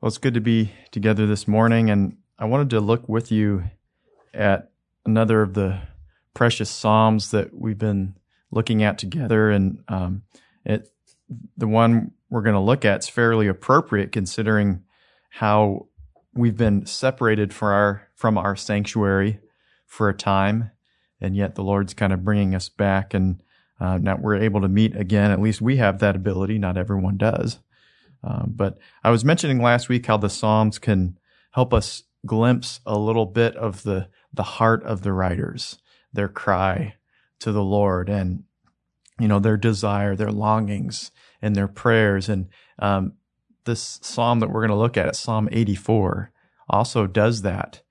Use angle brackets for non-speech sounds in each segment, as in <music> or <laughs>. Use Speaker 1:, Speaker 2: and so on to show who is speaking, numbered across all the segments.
Speaker 1: Well, it's good to be together this morning, and I wanted to look with you at another of the precious Psalms that we've been looking at together. And um, it, the one we're going to look at is fairly appropriate considering how we've been separated for our, from our sanctuary for a time, and yet the Lord's kind of bringing us back, and uh, now we're able to meet again. At least we have that ability. Not everyone does. Um, but I was mentioning last week how the Psalms can help us glimpse a little bit of the the heart of the writers, their cry to the Lord, and you know their desire, their longings, and their prayers. And um, this psalm that we're going to look at, Psalm 84, also does that.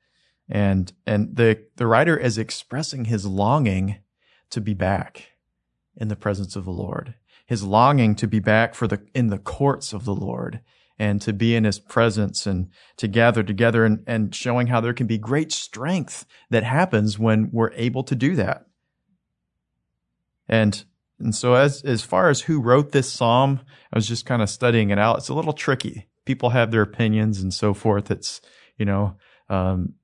Speaker 1: And and the the writer is expressing his longing to be back in the presence of the Lord his longing to be back for the in the courts of the Lord and to be in his presence and to gather together and, and showing how there can be great strength that happens when we're able to do that. And and so as as far as who wrote this psalm, I was just kind of studying it out. It's a little tricky. People have their opinions and so forth. It's you know um,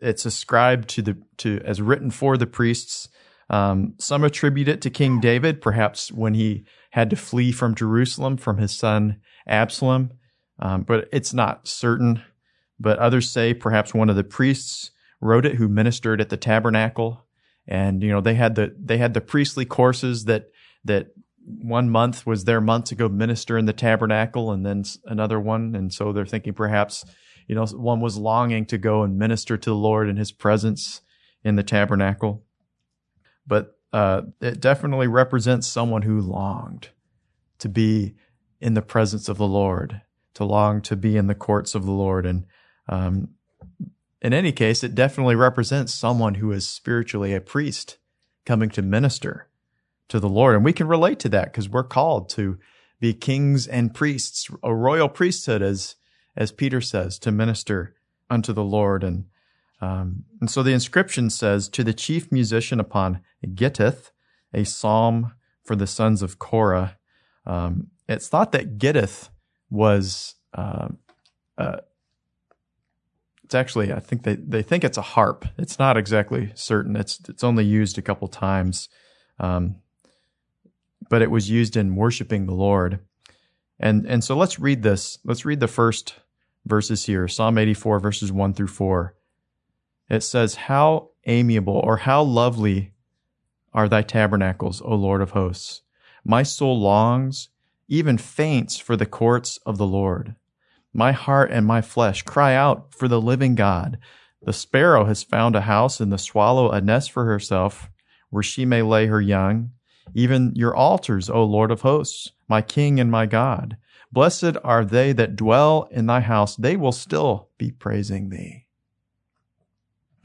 Speaker 1: it's ascribed to the to as written for the priests um, some attribute it to King David, perhaps when he had to flee from Jerusalem from his son Absalom, um, but it's not certain. But others say perhaps one of the priests wrote it who ministered at the tabernacle, and you know they had the they had the priestly courses that that one month was their month to go minister in the tabernacle, and then another one, and so they're thinking perhaps you know one was longing to go and minister to the Lord in His presence in the tabernacle but uh, it definitely represents someone who longed to be in the presence of the Lord, to long to be in the courts of the Lord. And um, in any case, it definitely represents someone who is spiritually a priest coming to minister to the Lord. And we can relate to that because we're called to be kings and priests, a royal priesthood, as, as Peter says, to minister unto the Lord. And um, and so the inscription says, To the chief musician upon Gittith, a psalm for the sons of Korah. Um, it's thought that Gittith was, uh, uh, it's actually, I think they, they think it's a harp. It's not exactly certain. It's, it's only used a couple times. Um, but it was used in worshiping the Lord. And, and so let's read this. Let's read the first verses here Psalm 84, verses 1 through 4 it says, How amiable or how lovely are thy tabernacles, O Lord of hosts. My soul longs, even faints for the courts of the Lord. My heart and my flesh cry out for the living God. The sparrow has found a house and the swallow a nest for herself where she may lay her young. Even your altars, O Lord of hosts, my King and my God. Blessed are they that dwell in thy house. They will still be praising thee.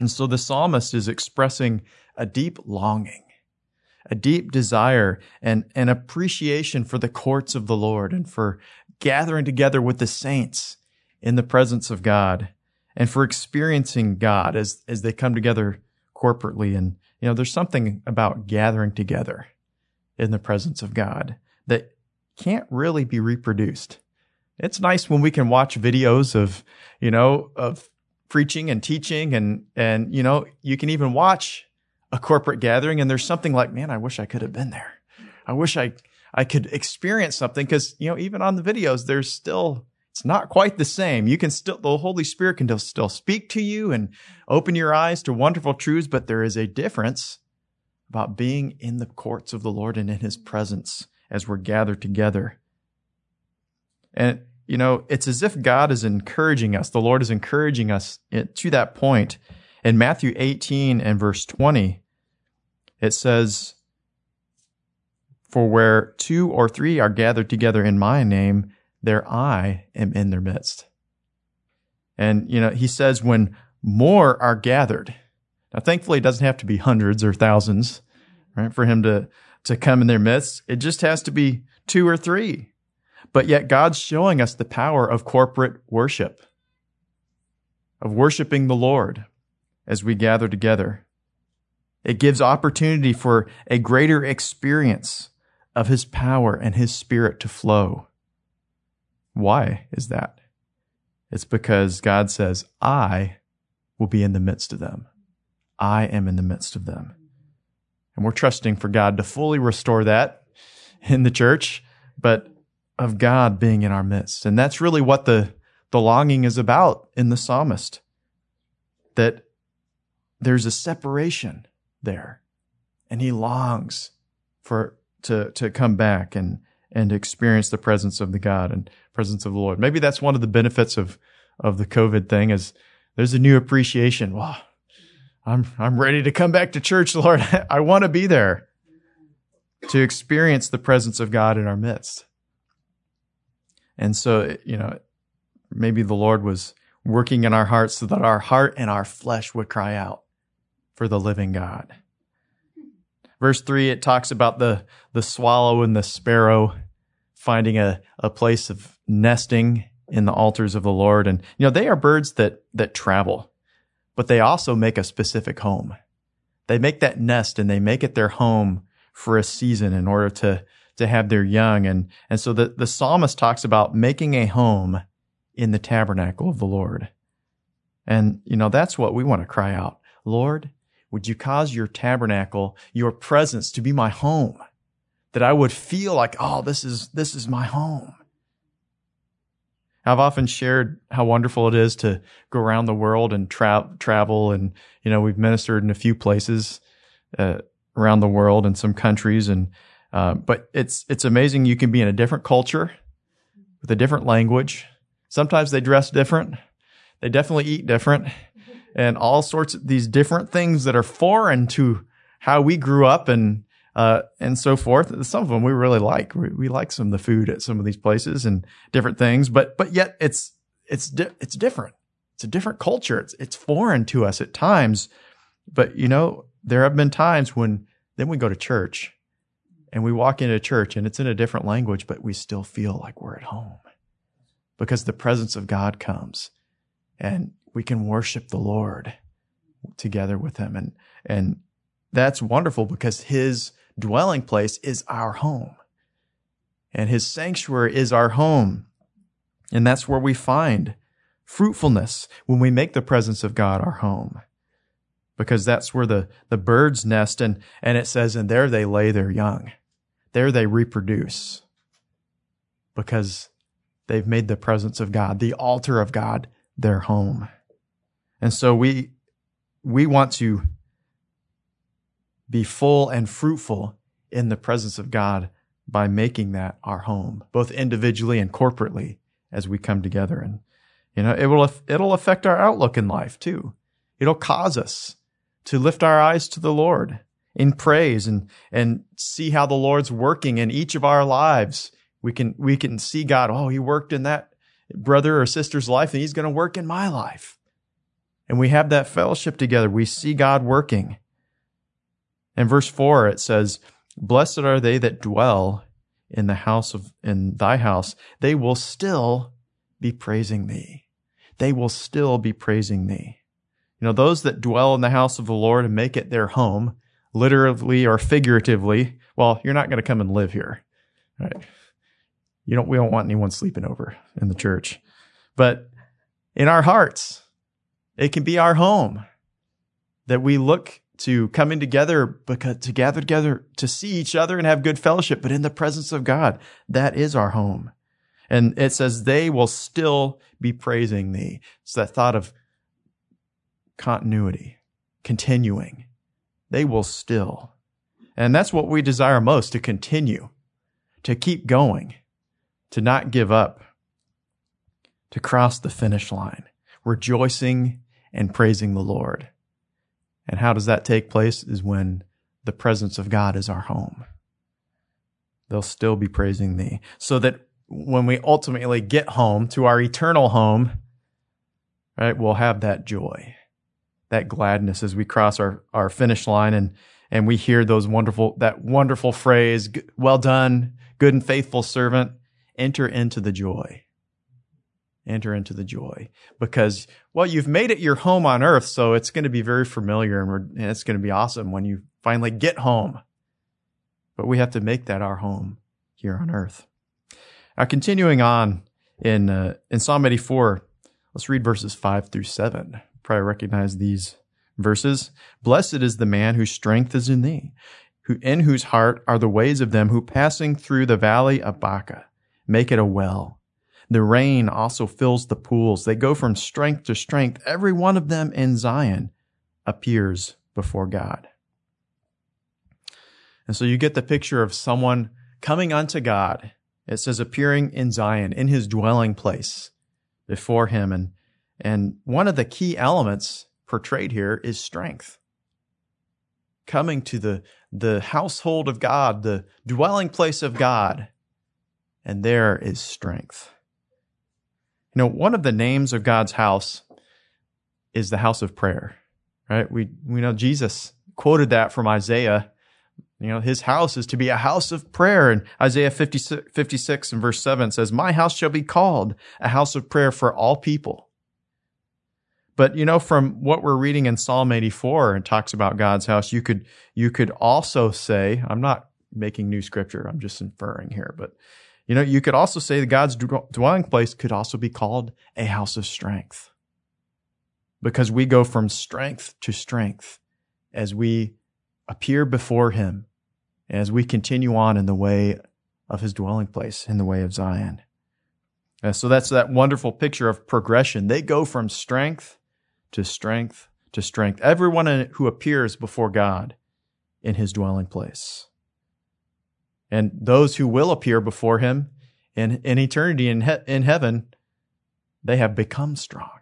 Speaker 1: And so the psalmist is expressing a deep longing, a deep desire and an appreciation for the courts of the Lord and for gathering together with the saints in the presence of God and for experiencing God as, as they come together corporately. And, you know, there's something about gathering together in the presence of God that can't really be reproduced. It's nice when we can watch videos of, you know, of preaching and teaching and and you know you can even watch a corporate gathering and there's something like man i wish i could have been there. I wish i i could experience something because you know even on the videos there's still it's not quite the same. You can still the holy spirit can still speak to you and open your eyes to wonderful truths but there is a difference about being in the courts of the lord and in his presence as we're gathered together. And you know, it's as if God is encouraging us. The Lord is encouraging us to that point. In Matthew 18 and verse 20, it says, For where two or three are gathered together in my name, there I am in their midst. And, you know, he says, when more are gathered, now thankfully it doesn't have to be hundreds or thousands, right, for him to, to come in their midst. It just has to be two or three. But yet God's showing us the power of corporate worship, of worshiping the Lord as we gather together. It gives opportunity for a greater experience of his power and his spirit to flow. Why is that? It's because God says, I will be in the midst of them. I am in the midst of them. And we're trusting for God to fully restore that in the church, but of God being in our midst. And that's really what the, the longing is about in the psalmist. That there's a separation there. And he longs for to to come back and and experience the presence of the God and presence of the Lord. Maybe that's one of the benefits of of the COVID thing is there's a new appreciation. Wow, I'm I'm ready to come back to church, Lord. <laughs> I want to be there to experience the presence of God in our midst. And so, you know, maybe the Lord was working in our hearts so that our heart and our flesh would cry out for the living God. Verse three, it talks about the, the swallow and the sparrow finding a, a place of nesting in the altars of the Lord. And, you know, they are birds that, that travel, but they also make a specific home. They make that nest and they make it their home for a season in order to, to have their young. And, and so the, the psalmist talks about making a home in the tabernacle of the Lord. And, you know, that's what we want to cry out. Lord, would you cause your tabernacle, your presence to be my home? That I would feel like, oh, this is, this is my home. I've often shared how wonderful it is to go around the world and tra- travel. And, you know, we've ministered in a few places, uh, around the world in some countries. And, uh, but it's, it's amazing. You can be in a different culture with a different language. Sometimes they dress different. They definitely eat different <laughs> and all sorts of these different things that are foreign to how we grew up and uh, and so forth. Some of them we really like. We, we, like some of the food at some of these places and different things, but but yet it's it's di- it's different. It's a different culture. It's it's foreign to us at times. But you know, there have been times when then we go to church and we walk into church and it's in a different language, but we still feel like we're at home because the presence of God comes and we can worship the Lord together with him. And, and that's wonderful because his dwelling place is our home and his sanctuary is our home. And that's where we find fruitfulness when we make the presence of God our home. Because that's where the, the birds nest and, and it says, and there they lay their young. There they reproduce because they've made the presence of God, the altar of God, their home. And so we, we want to be full and fruitful in the presence of God by making that our home, both individually and corporately as we come together. And, you know, it will, it'll affect our outlook in life too. It'll cause us to lift our eyes to the Lord in praise and, and see how the Lord's working in each of our lives. We can, we can see God. Oh, he worked in that brother or sister's life and he's going to work in my life and we have that fellowship together. We see God working. In verse four, it says, Blessed are they that dwell in the house of, in thy house. They will still be praising thee. They will still be praising thee. You know, those that dwell in the house of the Lord and make it their home, literally or figuratively, well, you're not going to come and live here. Right? You don't, we don't want anyone sleeping over in the church. But in our hearts, it can be our home that we look to coming together because to gather together to see each other and have good fellowship, but in the presence of God, that is our home. And it says they will still be praising thee. It's that thought of continuity, continuing. They will still. And that's what we desire most to continue, to keep going, to not give up, to cross the finish line, rejoicing and praising the Lord. And how does that take place is when the presence of God is our home. They'll still be praising thee so that when we ultimately get home to our eternal home, right, we'll have that joy, that gladness as we cross our, our finish line and, and we hear those wonderful, that wonderful phrase, well done, good and faithful servant, enter into the joy. Enter into the joy. Because well you've made it your home on earth so it's going to be very familiar and, and it's going to be awesome when you finally get home. But we have to make that our home here on earth. Now continuing on in uh, in psalm 84 Let's read verses 5 through 7. Probably recognize these verses. Blessed is the man whose strength is in thee, who in whose heart are the ways of them who passing through the valley of Baca make it a well. The rain also fills the pools. They go from strength to strength. Every one of them in Zion appears before God. And so you get the picture of someone coming unto God. It says appearing in Zion, in his dwelling place before him. And, and one of the key elements portrayed here is strength. Coming to the, the household of God, the dwelling place of God, and there is strength. You know, one of the names of God's house is the house of prayer, right? We, we know Jesus quoted that from Isaiah. You know, his house is to be a house of prayer. And Isaiah 56, 56 and verse 7 says, My house shall be called a house of prayer for all people. But you know, from what we're reading in Psalm 84 and talks about God's house, you could you could also say, I'm not making new scripture, I'm just inferring here, but you know, you could also say that God's dwelling place could also be called a house of strength. Because we go from strength to strength as we appear before him, as we continue on in the way of his dwelling place, in the way of Zion. So that's that wonderful picture of progression. They go from strength to strength to strength. Everyone who appears before God in his dwelling place. And those who will appear before him in, in eternity in, he, in heaven, they have become strong.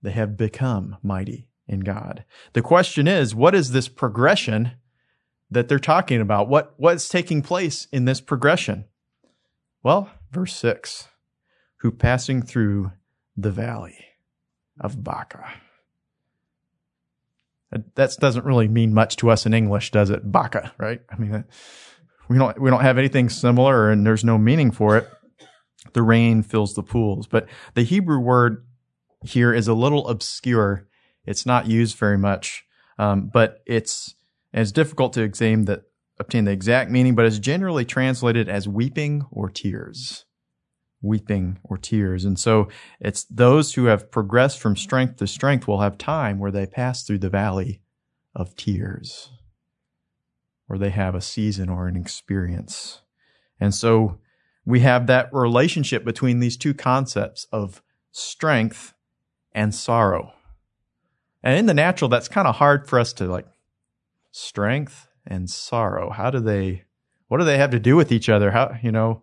Speaker 1: They have become mighty in God. The question is, what is this progression that they're talking about? What, what's taking place in this progression? Well, verse six, who passing through the valley of Baca. That doesn't really mean much to us in English, does it? Baca, right? I mean, we don't we don't have anything similar and there's no meaning for it. The rain fills the pools, but the Hebrew word here is a little obscure. It's not used very much, um, but it's it's difficult to examine obtain the exact meaning, but it's generally translated as weeping or tears. Weeping or tears. And so it's those who have progressed from strength to strength will have time where they pass through the valley of tears or they have a season or an experience. And so we have that relationship between these two concepts of strength and sorrow. And in the natural, that's kind of hard for us to like strength and sorrow. How do they, what do they have to do with each other? How, you know,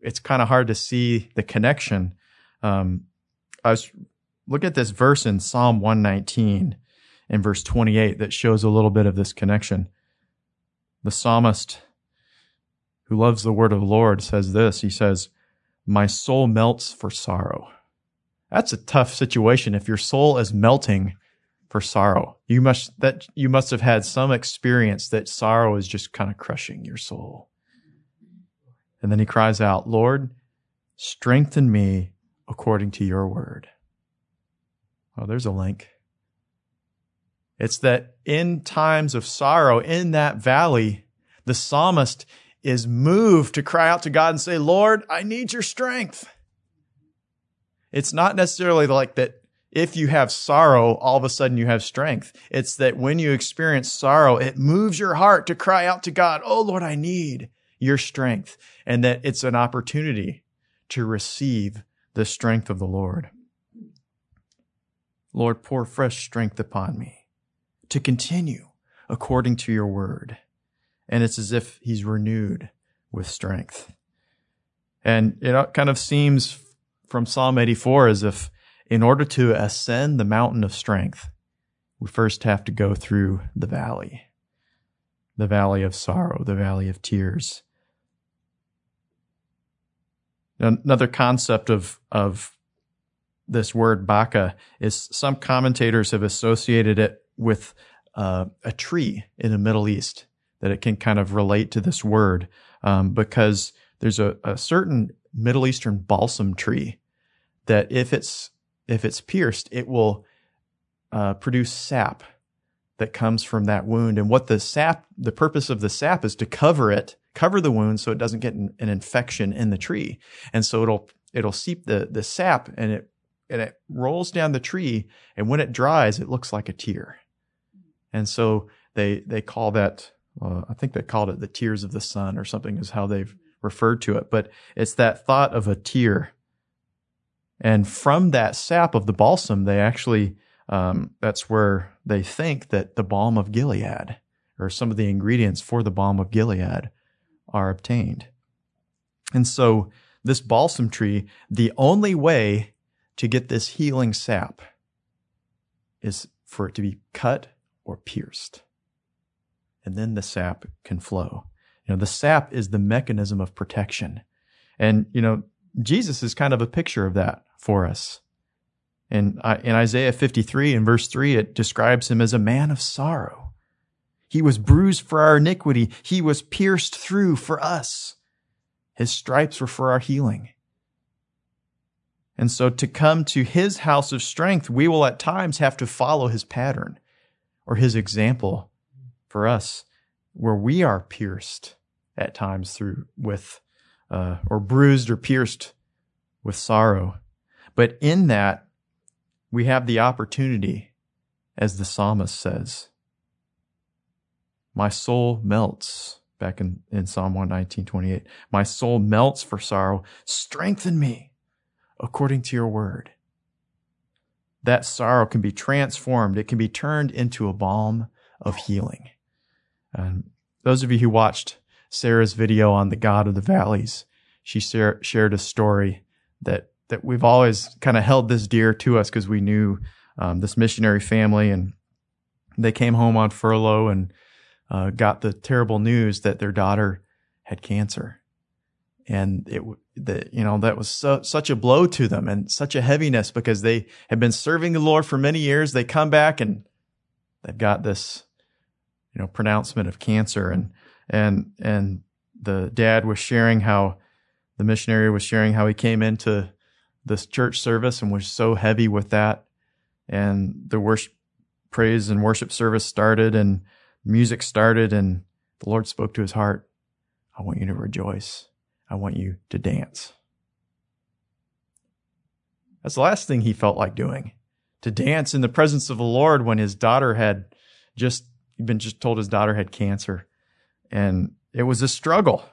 Speaker 1: it's kind of hard to see the connection. Um, I was looking at this verse in Psalm 119 in verse 28 that shows a little bit of this connection. The psalmist who loves the word of the Lord says this. He says, My soul melts for sorrow. That's a tough situation if your soul is melting for sorrow. You must that you must have had some experience that sorrow is just kind of crushing your soul. And then he cries out, Lord, strengthen me according to your word. Oh, there's a link. It's that in times of sorrow, in that valley, the psalmist is moved to cry out to God and say, Lord, I need your strength. It's not necessarily like that if you have sorrow, all of a sudden you have strength. It's that when you experience sorrow, it moves your heart to cry out to God, Oh Lord, I need your strength. And that it's an opportunity to receive the strength of the Lord. Lord, pour fresh strength upon me to continue according to your word. And it's as if he's renewed with strength. And it kind of seems from Psalm 84 as if in order to ascend the mountain of strength, we first have to go through the valley, the valley of sorrow, the valley of tears. Another concept of, of this word Baca is some commentators have associated it with uh, a tree in the Middle East that it can kind of relate to this word um, because there's a, a certain Middle Eastern balsam tree that if it's if it's pierced, it will uh, produce sap that comes from that wound. And what the sap, the purpose of the sap is to cover it, cover the wound so it doesn't get an, an infection in the tree. And so it'll it'll seep the the sap and it and it rolls down the tree. And when it dries, it looks like a tear. And so they, they call that, uh, I think they called it the tears of the sun or something is how they've referred to it. But it's that thought of a tear. And from that sap of the balsam, they actually, um, that's where they think that the balm of Gilead or some of the ingredients for the balm of Gilead are obtained. And so this balsam tree, the only way to get this healing sap is for it to be cut or pierced. And then the sap can flow. You know, the sap is the mechanism of protection. And, you know, Jesus is kind of a picture of that for us. In, in Isaiah 53 in verse 3, it describes him as a man of sorrow. He was bruised for our iniquity. He was pierced through for us. His stripes were for our healing. And so to come to his house of strength, we will at times have to follow his pattern or his example for us, where we are pierced at times through with, uh, or bruised or pierced with sorrow. But in that, we have the opportunity, as the psalmist says, my soul melts back in, in Psalm 119, 28. My soul melts for sorrow. Strengthen me according to your word. That sorrow can be transformed. It can be turned into a balm of healing. And those of you who watched Sarah's video on the God of the Valleys, she shared a story that, that we've always kind of held this dear to us because we knew um, this missionary family and they came home on furlough and uh, got the terrible news that their daughter had cancer. And it that you know that was so, such a blow to them and such a heaviness because they had been serving the Lord for many years. They come back and they've got this you know pronouncement of cancer. And and and the dad was sharing how the missionary was sharing how he came into this church service and was so heavy with that. And the worship praise and worship service started and music started and the Lord spoke to his heart. I want you to rejoice. I want you to dance. That's the last thing he felt like doing to dance in the presence of the Lord when his daughter had just been just told his daughter had cancer. And it was a struggle,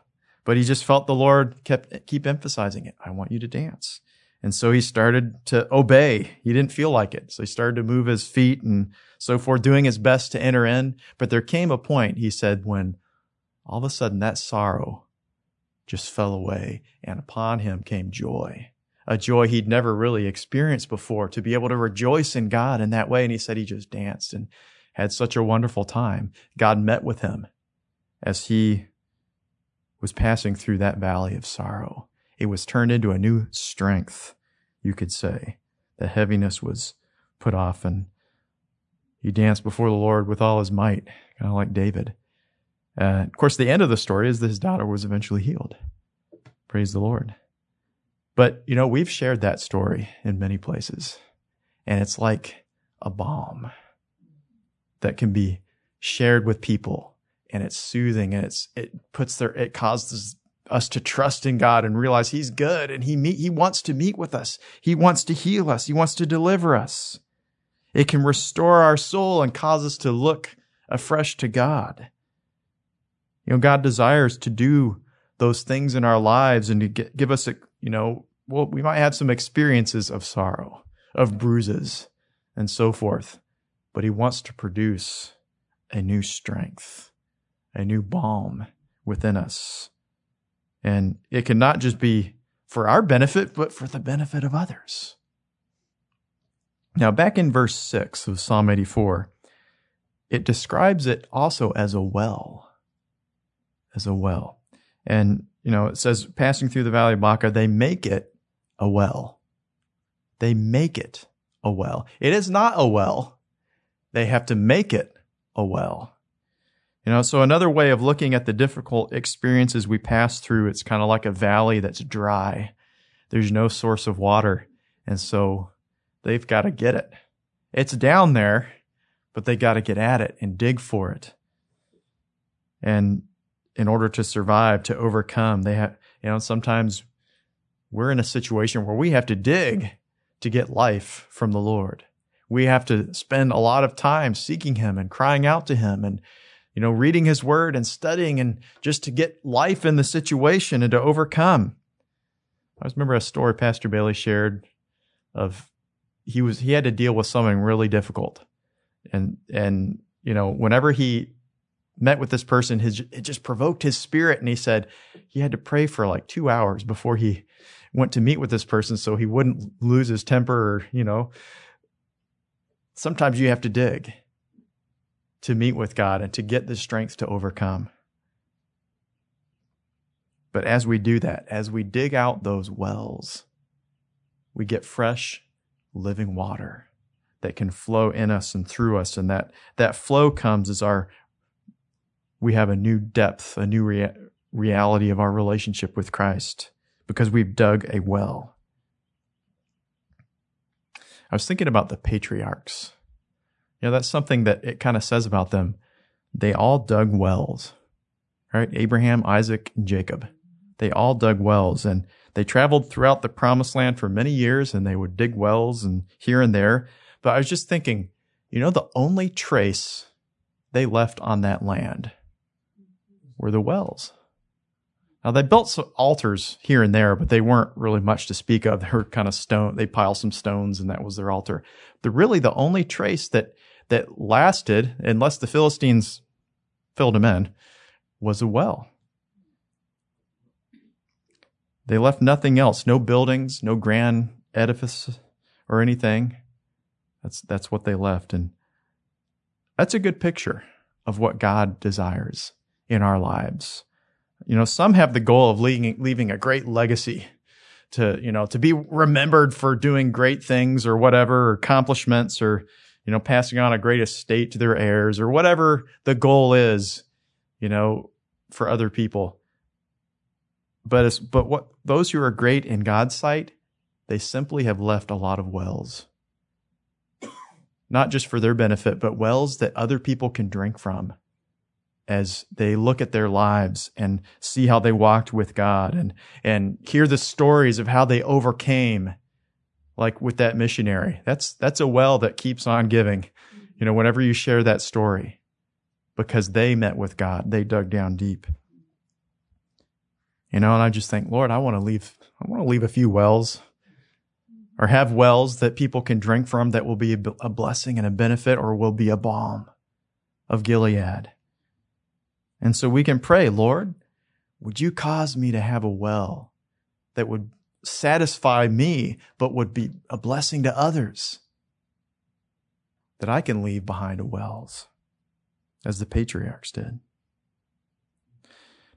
Speaker 1: but he just felt the Lord kept keep emphasizing it. I want you to dance. And so he started to obey. He didn't feel like it. So he started to move his feet and so forth, doing his best to enter in. But there came a point, he said, when all of a sudden that sorrow just fell away, and upon him came joy. A joy he'd never really experienced before, to be able to rejoice in God in that way. And he said he just danced and had such a wonderful time. God met with him as he was passing through that valley of sorrow. It was turned into a new strength, you could say. The heaviness was put off, and he danced before the Lord with all his might, kind of like David. Uh, of course, the end of the story is that his daughter was eventually healed. Praise the Lord. But, you know, we've shared that story in many places, and it's like a balm that can be shared with people, and it's soothing, and it's it puts their it causes us to trust in God and realize He's good, and He meet He wants to meet with us. He wants to heal us. He wants to deliver us. It can restore our soul and cause us to look afresh to God. You know, God desires to do those things in our lives and to get, give us, a, you know, well, we might have some experiences of sorrow, of bruises, and so forth, but He wants to produce a new strength, a new balm within us. And it can not just be for our benefit, but for the benefit of others. Now, back in verse 6 of Psalm 84, it describes it also as a well as a well. And, you know, it says, passing through the valley of Baca, they make it a well. They make it a well. It is not a well. They have to make it a well. You know, so another way of looking at the difficult experiences we pass through, it's kind of like a valley that's dry. There's no source of water. And so they've got to get it. It's down there, but they got to get at it and dig for it. And in order to survive, to overcome. They have, you know, sometimes we're in a situation where we have to dig to get life from the Lord. We have to spend a lot of time seeking Him and crying out to Him and, you know, reading His Word and studying and just to get life in the situation and to overcome. I remember a story Pastor Bailey shared of he was he had to deal with something really difficult, and and you know whenever he met with this person, his it just provoked his spirit, and he said he had to pray for like two hours before he went to meet with this person so he wouldn't lose his temper or you know. Sometimes you have to dig to meet with God and to get the strength to overcome. But as we do that, as we dig out those wells, we get fresh, living water that can flow in us and through us. And that, that flow comes as our, we have a new depth, a new rea- reality of our relationship with Christ because we've dug a well. I was thinking about the patriarchs. Know, that's something that it kind of says about them. They all dug wells, right? Abraham, Isaac, and Jacob. They all dug wells and they traveled throughout the promised land for many years and they would dig wells and here and there. But I was just thinking, you know, the only trace they left on that land were the wells. Now they built some altars here and there, but they weren't really much to speak of. They were kind of stone. They piled some stones, and that was their altar. The really the only trace that that lasted, unless the Philistines filled them in, was a well. They left nothing else, no buildings, no grand edifice or anything. That's that's what they left and that's a good picture of what God desires in our lives. You know, some have the goal of leaving leaving a great legacy to, you know, to be remembered for doing great things or whatever, or accomplishments or, you know, passing on a great estate to their heirs or whatever the goal is, you know, for other people. But it's, but what those who are great in God's sight, they simply have left a lot of wells. Not just for their benefit, but wells that other people can drink from as they look at their lives and see how they walked with God and, and hear the stories of how they overcame, like with that missionary. That's, that's a well that keeps on giving, you know, whenever you share that story because they met with God, they dug down deep. You know, and I just think, Lord, I want to leave, I want to leave a few wells or have wells that people can drink from that will be a blessing and a benefit or will be a balm of Gilead. And so we can pray, Lord, would you cause me to have a well that would satisfy me, but would be a blessing to others that I can leave behind a wells as the patriarchs did.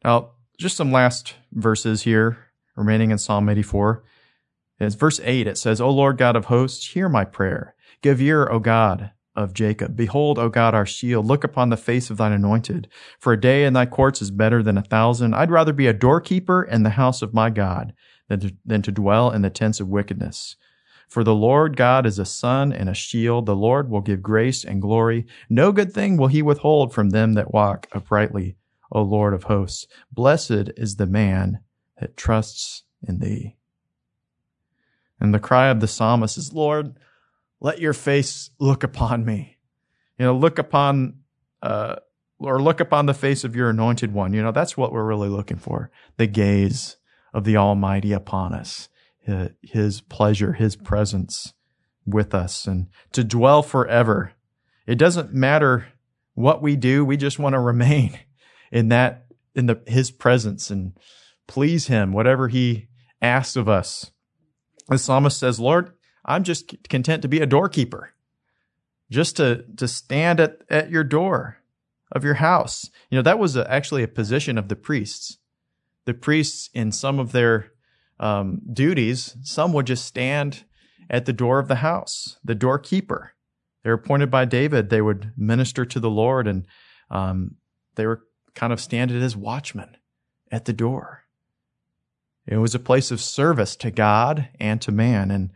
Speaker 1: Now, just some last verses here remaining in Psalm 84. It's verse 8. It says, O Lord God of hosts, hear my prayer. Give ear, O God of Jacob. Behold, O God, our shield. Look upon the face of thine anointed. For a day in thy courts is better than a thousand. I'd rather be a doorkeeper in the house of my God than to, than to dwell in the tents of wickedness. For the Lord God is a sun and a shield. The Lord will give grace and glory. No good thing will he withhold from them that walk uprightly. O Lord of hosts. Blessed is the man that trusts in thee. And the cry of the psalmist is, Lord, let your face look upon me. You know, look upon, uh, or look upon the face of your anointed one. You know, that's what we're really looking for. The gaze of the Almighty upon us, His pleasure, His presence with us and to dwell forever. It doesn't matter what we do. We just want to remain in that, in the, his presence and please him, whatever he asks of us. The psalmist says, Lord, I'm just content to be a doorkeeper, just to, to stand at, at your door of your house. You know, that was actually a position of the priests. The priests, in some of their um, duties, some would just stand at the door of the house, the doorkeeper. They were appointed by David. They would minister to the Lord, and um, they were kind of standing as watchmen at the door. It was a place of service to God and to man. And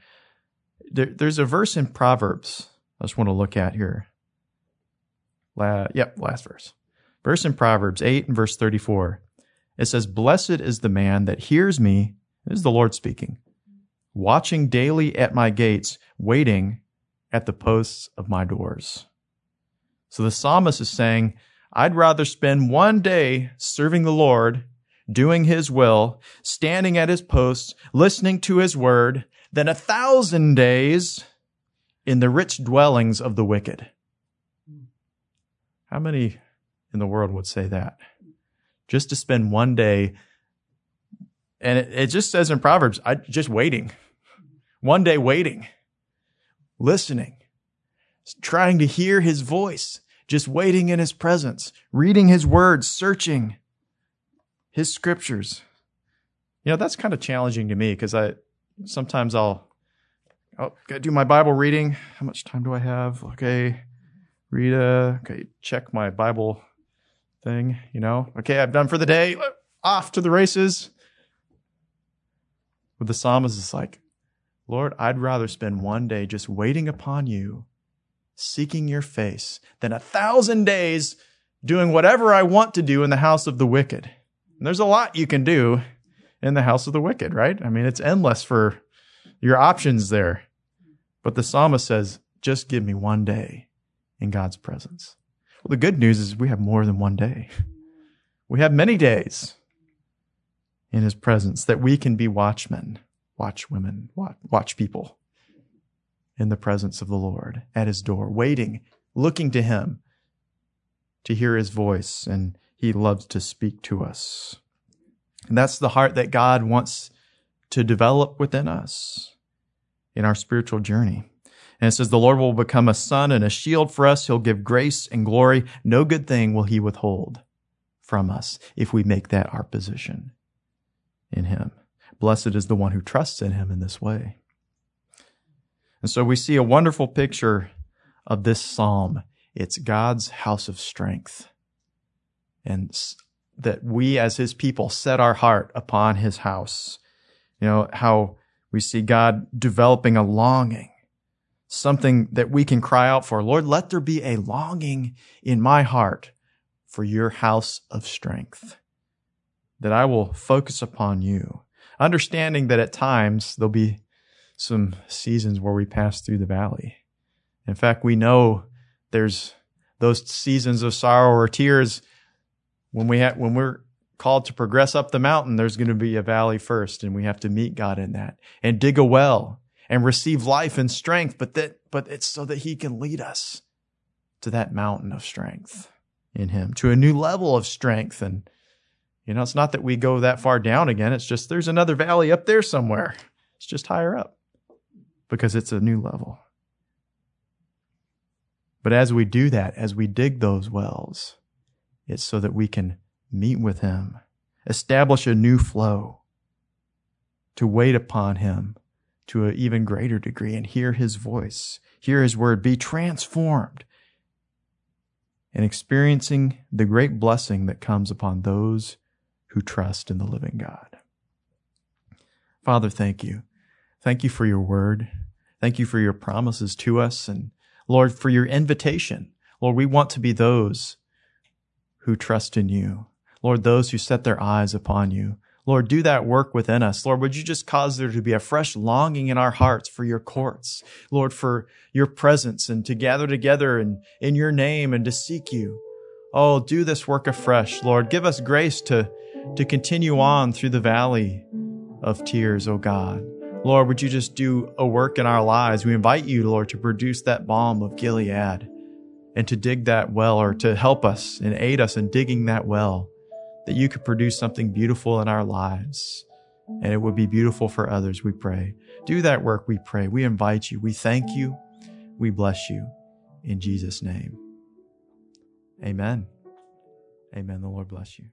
Speaker 1: there, there's a verse in Proverbs I just want to look at here. La, yep, last verse. Verse in Proverbs 8 and verse 34. It says, Blessed is the man that hears me, this is the Lord speaking, watching daily at my gates, waiting at the posts of my doors. So the psalmist is saying, I'd rather spend one day serving the Lord, doing his will, standing at his posts, listening to his word, than a thousand days in the rich dwellings of the wicked. How many in the world would say that? Just to spend one day, and it, it just says in Proverbs, I just waiting, one day waiting, listening, trying to hear his voice, just waiting in his presence, reading his words, searching his scriptures. You know, that's kind of challenging to me because I sometimes I'll oh, gotta do my Bible reading. How much time do I have? Okay. Read a okay, check my Bible thing, you know. Okay, I'm done for the day. Off to the races. With the psalmist, it's like, Lord, I'd rather spend one day just waiting upon you, seeking your face, than a thousand days doing whatever I want to do in the house of the wicked. And there's a lot you can do in the house of the wicked, right? I mean, it's endless for your options there. But the psalmist says, just give me one day in God's presence. Well, the good news is we have more than one day. We have many days in his presence that we can be watchmen watch women, watch, people in the presence of the Lord at his door, waiting, looking to him to hear his voice, and he loves to speak to us. And that's the heart that God wants to develop within us in our spiritual journey. And it says, the Lord will become a sun and a shield for us. He'll give grace and glory. No good thing will he withhold from us if we make that our position in him. Blessed is the one who trusts in him in this way. And so we see a wonderful picture of this psalm. It's God's house of strength. And that we as his people set our heart upon his house. You know, how we see God developing a longing, something that we can cry out for. Lord, let there be a longing in my heart for your house of strength, that I will focus upon you understanding that at times there'll be some seasons where we pass through the valley. In fact, we know there's those seasons of sorrow or tears when we ha- when we're called to progress up the mountain, there's going to be a valley first, and we have to meet God in that and dig a well and receive life and strength. But that, but it's so that He can lead us to that mountain of strength in Him, to a new level of strength and you know, it's not that we go that far down again. It's just there's another valley up there somewhere. It's just higher up because it's a new level. But as we do that, as we dig those wells, it's so that we can meet with Him, establish a new flow, to wait upon Him to an even greater degree and hear His voice, hear His word, be transformed, and experiencing the great blessing that comes upon those who trust in the living God. Father, thank you. Thank you for your word. Thank you for your promises to us. And Lord, for your invitation. Lord, we want to be those who trust in you. Lord, those who set their eyes upon you. Lord, do that work within us. Lord, would you just cause there to be a fresh longing in our hearts for your courts? Lord, for your presence and to gather together in, in your name and to seek you. Oh, do this work afresh, Lord. Give us grace to to continue on through the valley of tears, oh God. Lord, would you just do a work in our lives? We invite you, Lord, to produce that balm of Gilead and to dig that well or to help us and aid us in digging that well, that you could produce something beautiful in our lives and it would be beautiful for others, we pray. Do that work, we pray. We invite you. We thank you. We bless you. In Jesus' name. Amen. Amen. The Lord bless you.